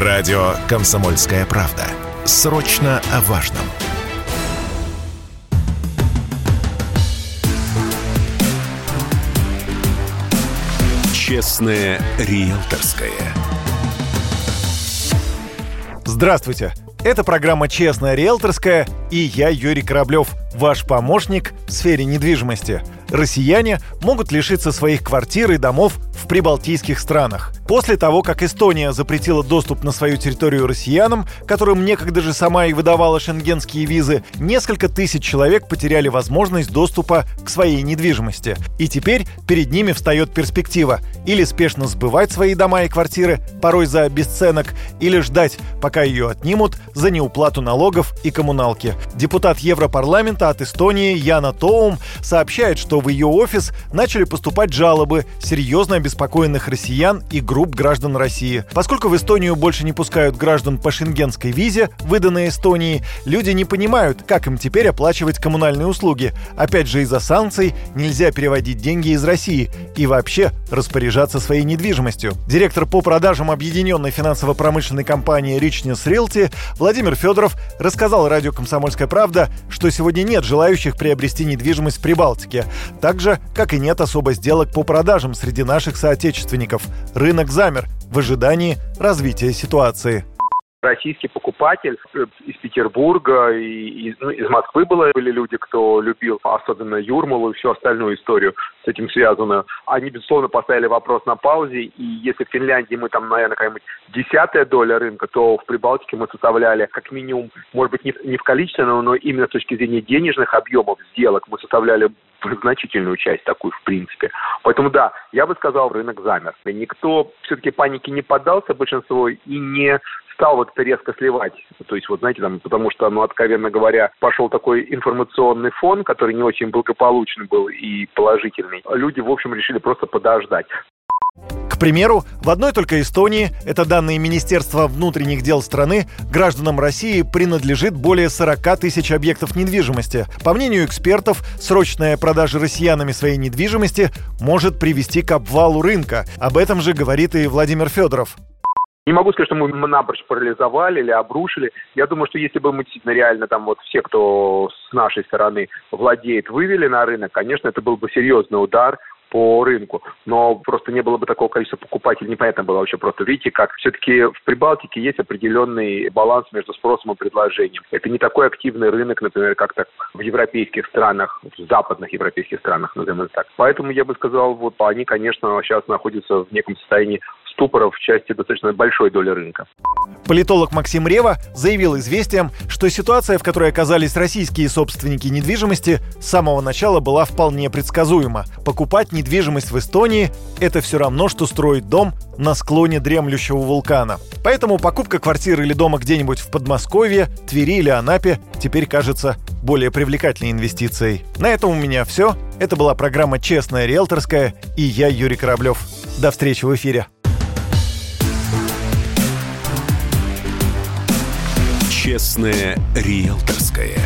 Радио «Комсомольская правда». Срочно о важном. Честное риэлторское. Здравствуйте! Это программа «Честная риэлторская» и я, Юрий Кораблев, ваш помощник в сфере недвижимости. Россияне могут лишиться своих квартир и домов в прибалтийских странах. После того, как Эстония запретила доступ на свою территорию россиянам, которым некогда же сама и выдавала шенгенские визы, несколько тысяч человек потеряли возможность доступа к своей недвижимости. И теперь перед ними встает перспектива или спешно сбывать свои дома и квартиры, порой за бесценок, или ждать, пока ее отнимут за неуплату налогов и коммуналки. Депутат Европарламента от Эстонии Яна Тоум сообщает, что в ее офис начали поступать жалобы серьезно обеспокоенных россиян и групп граждан России. Поскольку в Эстонию больше не пускают граждан по шенгенской визе, выданной Эстонии, люди не понимают, как им теперь оплачивать коммунальные услуги. Опять же, из-за санкций нельзя переводить деньги из России и вообще распоряжаться своей недвижимостью. Директор по продажам объединенной финансово-промышленной компании Richness Realty Владимир Федоров рассказал радио «Комсомольская правда», что сегодня нет желающих приобрести недвижимость в Прибалтике. Так же, как и нет особо сделок по продажам среди наших соотечественников. Рынок замер в ожидании развития ситуации российский покупатель э, из Петербурга и из, ну, из Москвы было, были люди, кто любил особенно Юрмалу и всю остальную историю с этим связанную. Они, безусловно, поставили вопрос на паузе, и если в Финляндии мы там, наверное, какая-нибудь десятая доля рынка, то в Прибалтике мы составляли как минимум, может быть, не, не в количественном, но именно с точки зрения денежных объемов сделок мы составляли значительную часть такую, в принципе. Поэтому, да, я бы сказал, рынок замер. Никто все-таки панике не поддался, большинство, и не стал вот это резко сливать. То есть, вот знаете, там, потому что, ну, откровенно говоря, пошел такой информационный фон, который не очень благополучный был и положительный. Люди, в общем, решили просто подождать. Примеру, в одной только Эстонии, это данные Министерства внутренних дел страны, гражданам России принадлежит более 40 тысяч объектов недвижимости. По мнению экспертов, срочная продажа россиянами своей недвижимости может привести к обвалу рынка. Об этом же говорит и Владимир Федоров. Не могу сказать, что мы напрочь парализовали или обрушили. Я думаю, что если бы мы действительно реально там вот все, кто с нашей стороны владеет, вывели на рынок, конечно, это был бы серьезный удар по рынку. Но просто не было бы такого количества покупателей, непонятно было вообще просто. Видите, как все-таки в Прибалтике есть определенный баланс между спросом и предложением. Это не такой активный рынок, например, как так в европейских странах, в западных европейских странах, назовем это так. Поэтому я бы сказал, вот они, конечно, сейчас находятся в неком состоянии ступора в части достаточно большой доли рынка. Политолог Максим Рева заявил известиям, что ситуация, в которой оказались российские собственники недвижимости, с самого начала была вполне предсказуема. Покупать недвижимость в Эстонии – это все равно, что строить дом на склоне дремлющего вулкана. Поэтому покупка квартиры или дома где-нибудь в Подмосковье, Твери или Анапе теперь кажется более привлекательной инвестицией. На этом у меня все. Это была программа «Честная риэлторская» и я, Юрий Кораблев. До встречи в эфире. Честное риэлторское.